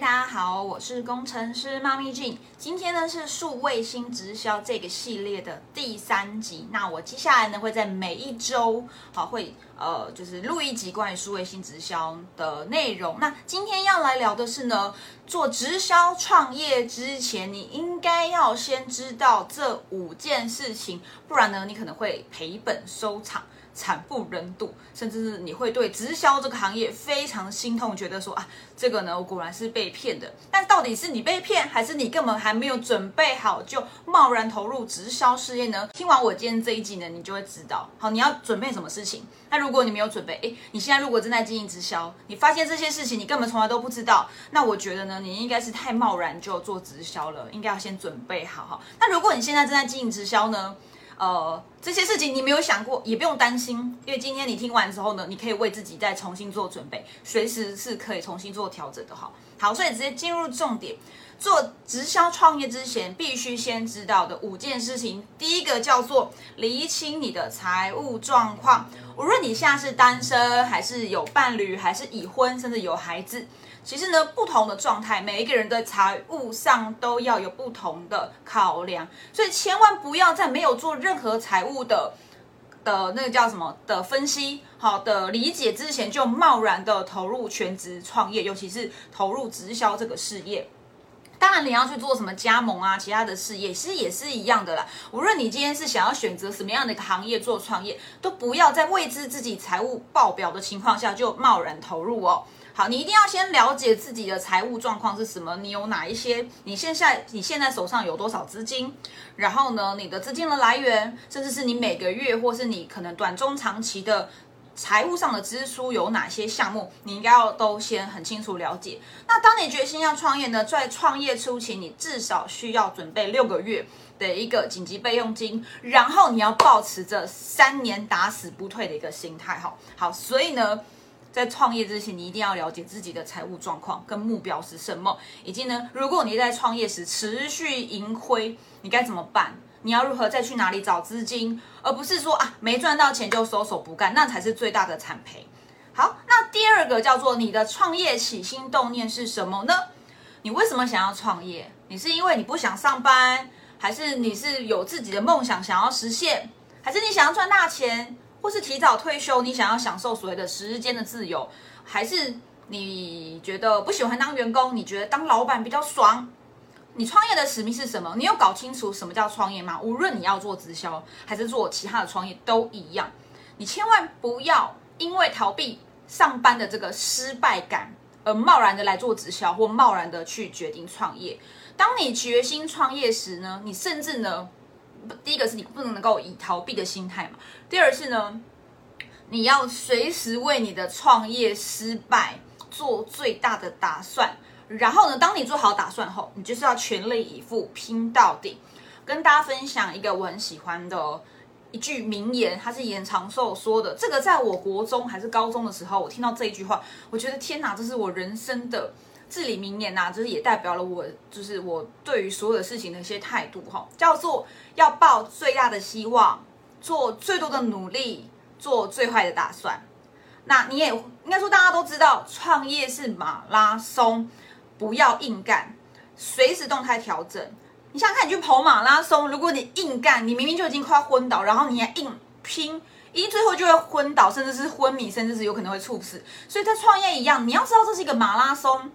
大家好，我是工程师妈咪俊。今天呢是数位新直销这个系列的第三集。那我接下来呢会在每一周好会呃就是录一集关于数位新直销的内容。那今天要来聊的是呢，做直销创业之前，你应该要先知道这五件事情，不然呢你可能会赔本收场。惨不忍睹，甚至是你会对直销这个行业非常心痛，觉得说啊，这个呢，我果然是被骗的。但到底是你被骗，还是你根本还没有准备好就贸然投入直销事业呢？听完我今天这一集呢，你就会知道。好，你要准备什么事情？那如果你没有准备，诶，你现在如果正在经营直销，你发现这些事情你根本从来都不知道，那我觉得呢，你应该是太贸然就做直销了，应该要先准备好哈。那如果你现在正在经营直销呢？呃，这些事情你没有想过，也不用担心，因为今天你听完之后呢，你可以为自己再重新做准备，随时是可以重新做调整的哈。好，所以直接进入重点，做直销创业之前，必须先知道的五件事情，第一个叫做厘清你的财务状况，无论你现在是单身，还是有伴侣，还是已婚，甚至有孩子。其实呢，不同的状态，每一个人的财务上都要有不同的考量，所以千万不要在没有做任何财务的的那个叫什么的分析，好的理解之前，就贸然的投入全职创业，尤其是投入直销这个事业。当然，你要去做什么加盟啊，其他的事业，其实也是一样的啦。无论你今天是想要选择什么样的一个行业做创业，都不要在未知自己财务报表的情况下就贸然投入哦。好，你一定要先了解自己的财务状况是什么，你有哪一些？你现在你现在手上有多少资金？然后呢，你的资金的来源，甚至是你每个月或是你可能短中长期的财务上的支出有哪些项目，你应该要都先很清楚了解。那当你决心要创业呢，在创业初期，你至少需要准备六个月的一个紧急备用金，然后你要保持着三年打死不退的一个心态。好，好，所以呢。在创业之前，你一定要了解自己的财务状况跟目标是什么，以及呢，如果你在创业时持续盈亏，你该怎么办？你要如何再去哪里找资金，而不是说啊没赚到钱就收手不干，那才是最大的惨赔。好，那第二个叫做你的创业起心动念是什么呢？你为什么想要创业？你是因为你不想上班，还是你是有自己的梦想想要实现，还是你想要赚大钱？或是提早退休，你想要享受所谓的时间的自由，还是你觉得不喜欢当员工？你觉得当老板比较爽？你创业的使命是什么？你有搞清楚什么叫创业吗？无论你要做直销还是做其他的创业都一样，你千万不要因为逃避上班的这个失败感而贸然的来做直销，或贸然的去决定创业。当你决心创业时呢，你甚至呢？第一个是你不能够以逃避的心态嘛。第二是呢，你要随时为你的创业失败做最大的打算。然后呢，当你做好打算后，你就是要全力以赴拼到底。跟大家分享一个我很喜欢的一句名言，它是严长寿说的。这个在我国中还是高中的时候，我听到这一句话，我觉得天哪，这是我人生的。至理名言呐，就是也代表了我，就是我对于所有的事情的一些态度哈，叫做要抱最大的希望，做最多的努力，做最坏的打算。那你也应该说，大家都知道，创业是马拉松，不要硬干，随时动态调整。你想看，你去跑马拉松，如果你硬干，你明明就已经快要昏倒，然后你还硬拼，一最后就会昏倒，甚至是昏迷，甚至是有可能会猝死。所以在创业一样，你要知道这是一个马拉松。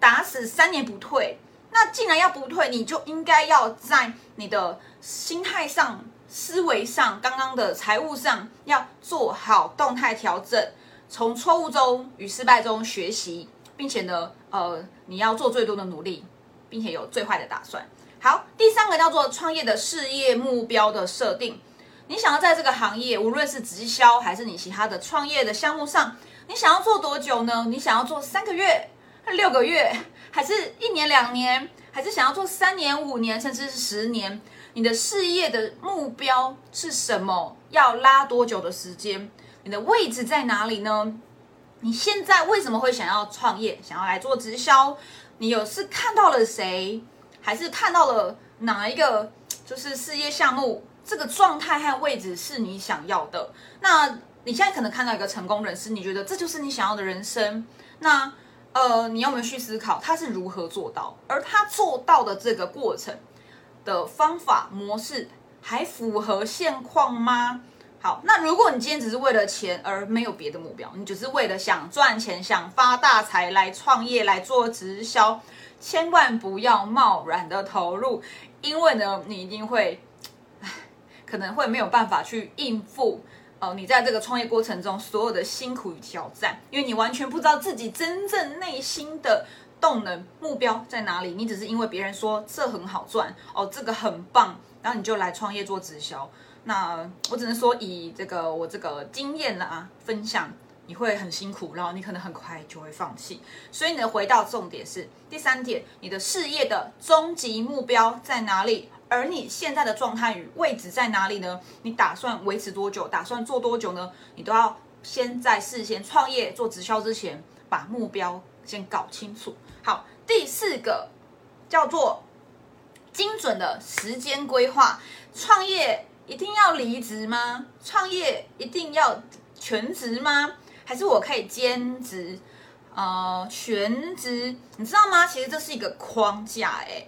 打死三年不退，那既然要不退，你就应该要在你的心态上、思维上、刚刚的财务上要做好动态调整，从错误中与失败中学习，并且呢，呃，你要做最多的努力，并且有最坏的打算。好，第三个叫做创业的事业目标的设定。你想要在这个行业，无论是直销还是你其他的创业的项目上，你想要做多久呢？你想要做三个月？六个月，还是一年两年，还是想要做三年五年，甚至是十年？你的事业的目标是什么？要拉多久的时间？你的位置在哪里呢？你现在为什么会想要创业，想要来做直销？你有是看到了谁，还是看到了哪一个就是事业项目？这个状态和位置是你想要的？那你现在可能看到一个成功人士，你觉得这就是你想要的人生？那？呃，你有没有去思考他是如何做到？而他做到的这个过程的方法模式，还符合现况吗？好，那如果你今天只是为了钱而没有别的目标，你只是为了想赚钱、想发大财来创业来做直销，千万不要贸然的投入，因为呢，你一定会，可能会没有办法去应付。哦，你在这个创业过程中所有的辛苦与挑战，因为你完全不知道自己真正内心的动能目标在哪里，你只是因为别人说这很好赚，哦，这个很棒，然后你就来创业做直销。那我只能说以这个我这个经验啊分享，你会很辛苦，然后你可能很快就会放弃。所以呢，回到重点是第三点，你的事业的终极目标在哪里？而你现在的状态与位置在哪里呢？你打算维持多久？打算做多久呢？你都要先在事先创业做直销之前，把目标先搞清楚。好，第四个叫做精准的时间规划。创业一定要离职吗？创业一定要全职吗？还是我可以兼职？呃，全职？你知道吗？其实这是一个框架，哎，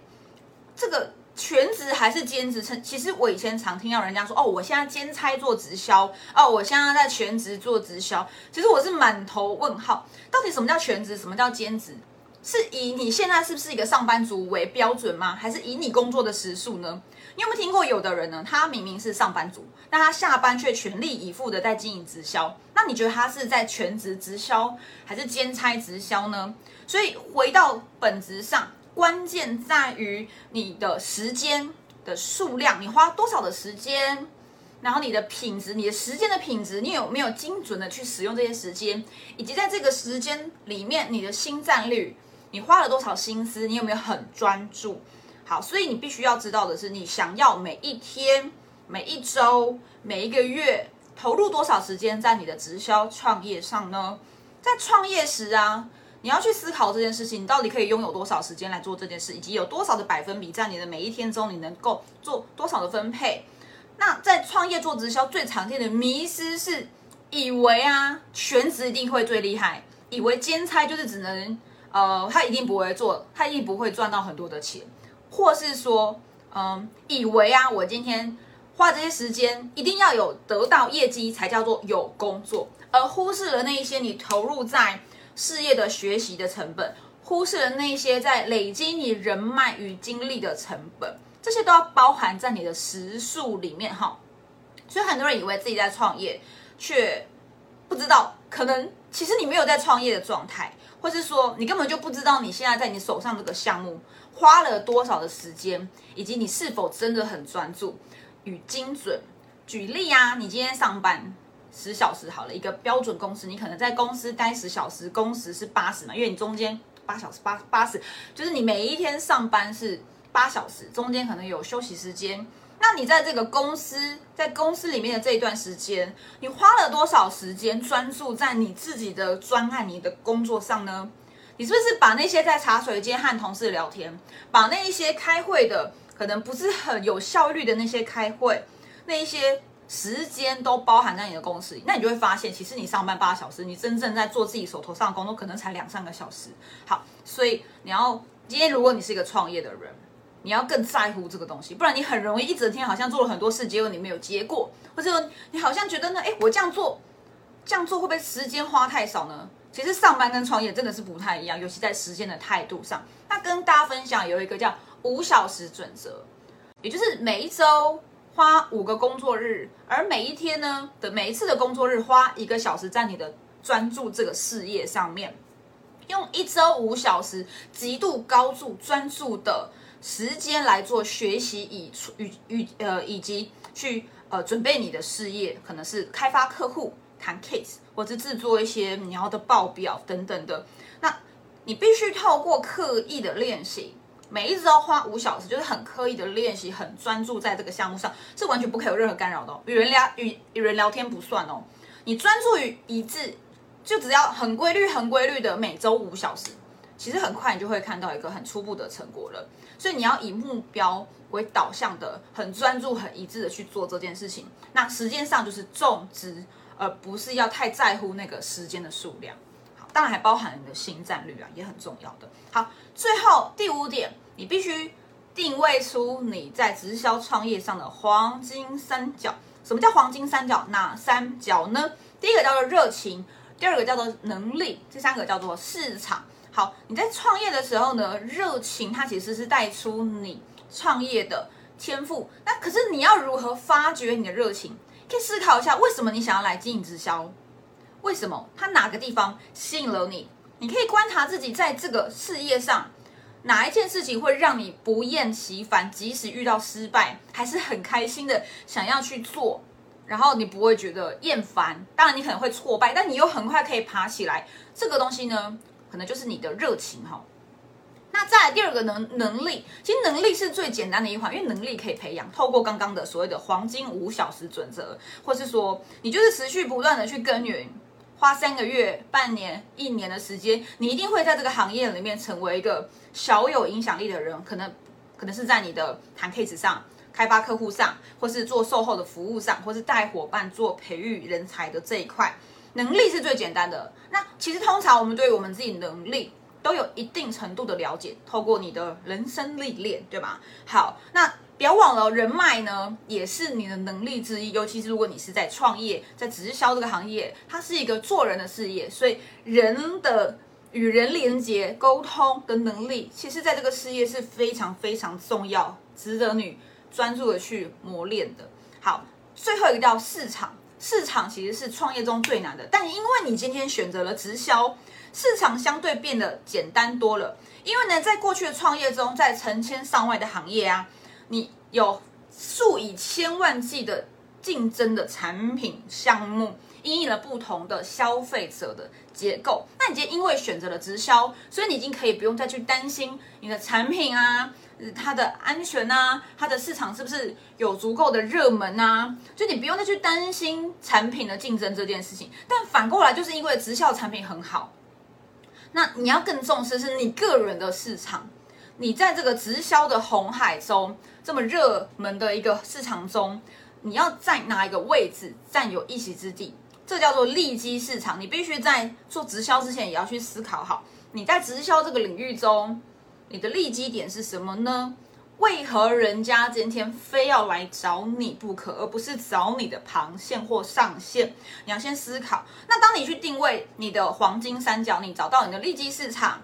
这个。全职还是兼职？其实我以前常听到人家说，哦，我现在兼差做直销，哦，我现在在全职做直销。其实我是满头问号，到底什么叫全职，什么叫兼职？是以你现在是不是一个上班族为标准吗？还是以你工作的时数呢？你有没有听过有的人呢？他明明是上班族，但他下班却全力以赴的在经营直销。那你觉得他是在全职直销，还是兼差直销呢？所以回到本质上。关键在于你的时间的数量，你花多少的时间，然后你的品质，你的时间的品质，你有没有精准的去使用这些时间，以及在这个时间里面，你的心战率，你花了多少心思，你有没有很专注？好，所以你必须要知道的是，你想要每一天、每一周、每一个月投入多少时间在你的直销创业上呢？在创业时啊。你要去思考这件事情，你到底可以拥有多少时间来做这件事，以及有多少的百分比在你的每一天中，你能够做多少的分配？那在创业做直销最常见的迷失是，以为啊全职一定会最厉害，以为兼差就是只能呃他一定不会做，他一定不会赚到很多的钱，或是说嗯以为啊我今天花这些时间一定要有得到业绩才叫做有工作，而忽视了那一些你投入在。事业的学习的成本，忽视了那些在累积你人脉与精力的成本，这些都要包含在你的时数里面哈。所以很多人以为自己在创业，却不知道，可能其实你没有在创业的状态，或是说你根本就不知道你现在在你手上这个项目花了多少的时间，以及你是否真的很专注与精准。举例啊，你今天上班。十小时好了，一个标准工时，你可能在公司待十小时，工时是八十嘛，因为你中间八小时八八十，就是你每一天上班是八小时，中间可能有休息时间。那你在这个公司，在公司里面的这一段时间，你花了多少时间专注在你自己的专案、你的工作上呢？你是不是把那些在茶水间和同事聊天，把那一些开会的可能不是很有效率的那些开会，那一些？时间都包含在你的公司里，那你就会发现，其实你上班八小时，你真正在做自己手头上的工作，可能才两三个小时。好，所以你要今天，如果你是一个创业的人，你要更在乎这个东西，不然你很容易一整天好像做了很多事，结果你没有结果，或者你好像觉得呢，哎，我这样做，这样做会不会时间花太少呢？其实上班跟创业真的是不太一样，尤其在时间的态度上。那跟大家分享有一个叫五小时准则，也就是每一周。花五个工作日，而每一天呢的每一次的工作日，花一个小时在你的专注这个事业上面，用一周五小时极度高注专注的时间来做学习，以与与呃以及去呃准备你的事业，可能是开发客户、谈 case，或者制作一些你要的报表等等的。那你必须透过刻意的练习。每一周花五小时，就是很刻意的练习，很专注在这个项目上，是完全不可以有任何干扰的。与人聊与与人聊天不算哦，你专注于一致，就只要很规律、很规律的每周五小时，其实很快你就会看到一个很初步的成果了。所以你要以目标为导向的，很专注、很一致的去做这件事情。那时间上就是重质，而不是要太在乎那个时间的数量。当然还包含你的新战略啊，也很重要的。好，最后第五点，你必须定位出你在直销创业上的黄金三角。什么叫黄金三角？哪三角呢？第一个叫做热情，第二个叫做能力，第三个叫做市场。好，你在创业的时候呢，热情它其实是带出你创业的天赋。那可是你要如何发掘你的热情？可以思考一下，为什么你想要来经营直销？为什么？它哪个地方吸引了你？你可以观察自己在这个事业上。哪一件事情会让你不厌其烦？即使遇到失败，还是很开心的想要去做，然后你不会觉得厌烦。当然，你可能会挫败，但你又很快可以爬起来。这个东西呢，可能就是你的热情哈。那再来第二个能能力，其实能力是最简单的一环，因为能力可以培养。透过刚刚的所谓的黄金五小时准则，或是说你就是持续不断的去耕耘。花三个月、半年、一年的时间，你一定会在这个行业里面成为一个小有影响力的人。可能，可能是在你的谈 case 上、开发客户上，或是做售后的服务上，或是带伙伴做培育人才的这一块，能力是最简单的。那其实通常我们对于我们自己能力都有一定程度的了解，透过你的人生历练，对吧？好，那。不要忘了，人脉呢也是你的能力之一。尤其是如果你是在创业、在直销这个行业，它是一个做人的事业，所以人的与人连接、沟通的能力，其实在这个事业是非常非常重要，值得你专注的去磨练的。好，最后一个叫市场，市场其实是创业中最难的，但因为你今天选择了直销，市场相对变得简单多了。因为呢，在过去的创业中，在成千上万的行业啊。你有数以千万计的竞争的产品项目，因应了不同的消费者的结构。那你今天因为选择了直销，所以你已经可以不用再去担心你的产品啊，它的安全啊，它的市场是不是有足够的热门啊？就你不用再去担心产品的竞争这件事情。但反过来，就是因为直销产品很好，那你要更重视是你个人的市场。你在这个直销的红海中，这么热门的一个市场中，你要在哪一个位置占有一席之地？这叫做利基市场。你必须在做直销之前，也要去思考好，你在直销这个领域中，你的利基点是什么呢？为何人家今天非要来找你不可，而不是找你的旁线或上线？你要先思考。那当你去定位你的黄金三角，你找到你的利基市场。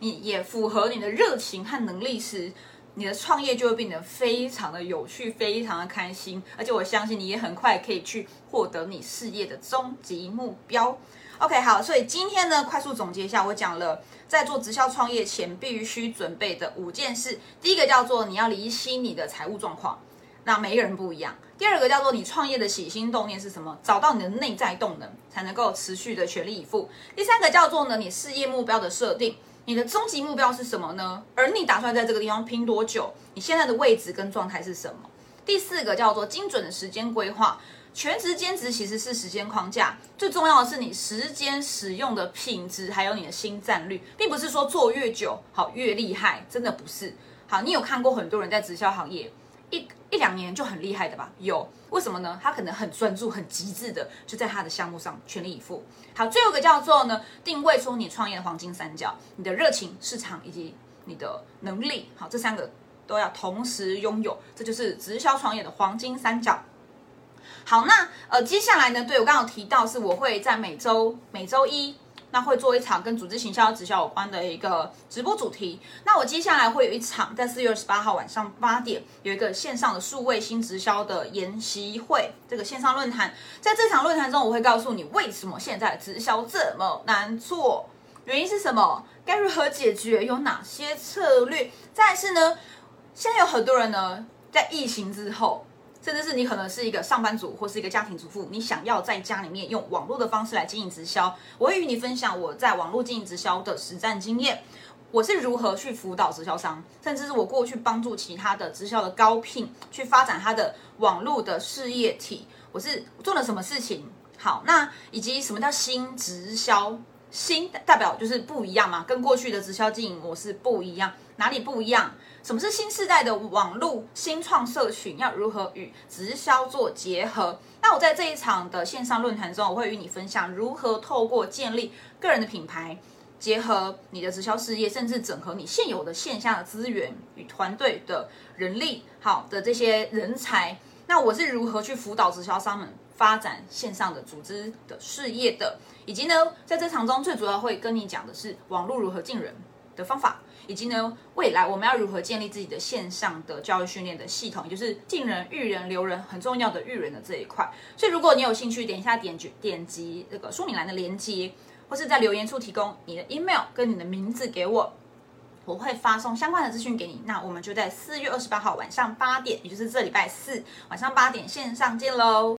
你也符合你的热情和能力时，你的创业就会变得非常的有趣，非常的开心。而且我相信你也很快可以去获得你事业的终极目标。OK，好，所以今天呢，快速总结一下，我讲了在做直销创业前必须准备的五件事。第一个叫做你要厘清你的财务状况，那每一个人不一样。第二个叫做你创业的起心动念是什么？找到你的内在动能，才能够持续的全力以赴。第三个叫做呢，你事业目标的设定。你的终极目标是什么呢？而你打算在这个地方拼多久？你现在的位置跟状态是什么？第四个叫做精准的时间规划，全职兼职其实是时间框架，最重要的是你时间使用的品质，还有你的新战率，并不是说做越久好越厉害，真的不是。好，你有看过很多人在直销行业？一一两年就很厉害的吧？有，为什么呢？他可能很专注、很极致的，就在他的项目上全力以赴。好，最后一个叫做呢，定位出你创业的黄金三角，你的热情、市场以及你的能力。好，这三个都要同时拥有，这就是直销创业的黄金三角。好，那呃，接下来呢，对我刚刚提到是，我会在每周每周一。那会做一场跟组织行销、直销有关的一个直播主题。那我接下来会有一场，在四月二十八号晚上八点，有一个线上的数位新直销的研习会，这个线上论坛。在这场论坛中，我会告诉你为什么现在直销这么难做，原因是什么，该如何解决，有哪些策略。再是呢，现在有很多人呢，在疫情之后。甚至是你可能是一个上班族或是一个家庭主妇，你想要在家里面用网络的方式来经营直销，我会与你分享我在网络经营直销的实战经验，我是如何去辅导直销商，甚至是我过去帮助其他的直销的高聘去发展他的网络的事业体，我是做了什么事情？好，那以及什么叫新直销？新代表就是不一样嘛，跟过去的直销经营模式不一样，哪里不一样？什么是新时代的网络新创社群？要如何与直销做结合？那我在这一场的线上论坛中，我会与你分享如何透过建立个人的品牌，结合你的直销事业，甚至整合你现有的线下的资源与团队的人力，好的这些人才。那我是如何去辅导直销商们发展线上的组织的事业的？以及呢，在这场中最主要会跟你讲的是网络如何进人的方法。以及呢，未来我们要如何建立自己的线上的教育训练的系统，也就是进人、育人、留人很重要的育人的这一块。所以，如果你有兴趣，点一下点击点击这个说明栏的连接，或是在留言处提供你的 email 跟你的名字给我，我会发送相关的资讯给你。那我们就在四月二十八号晚上八点，也就是这礼拜四晚上八点线上见喽。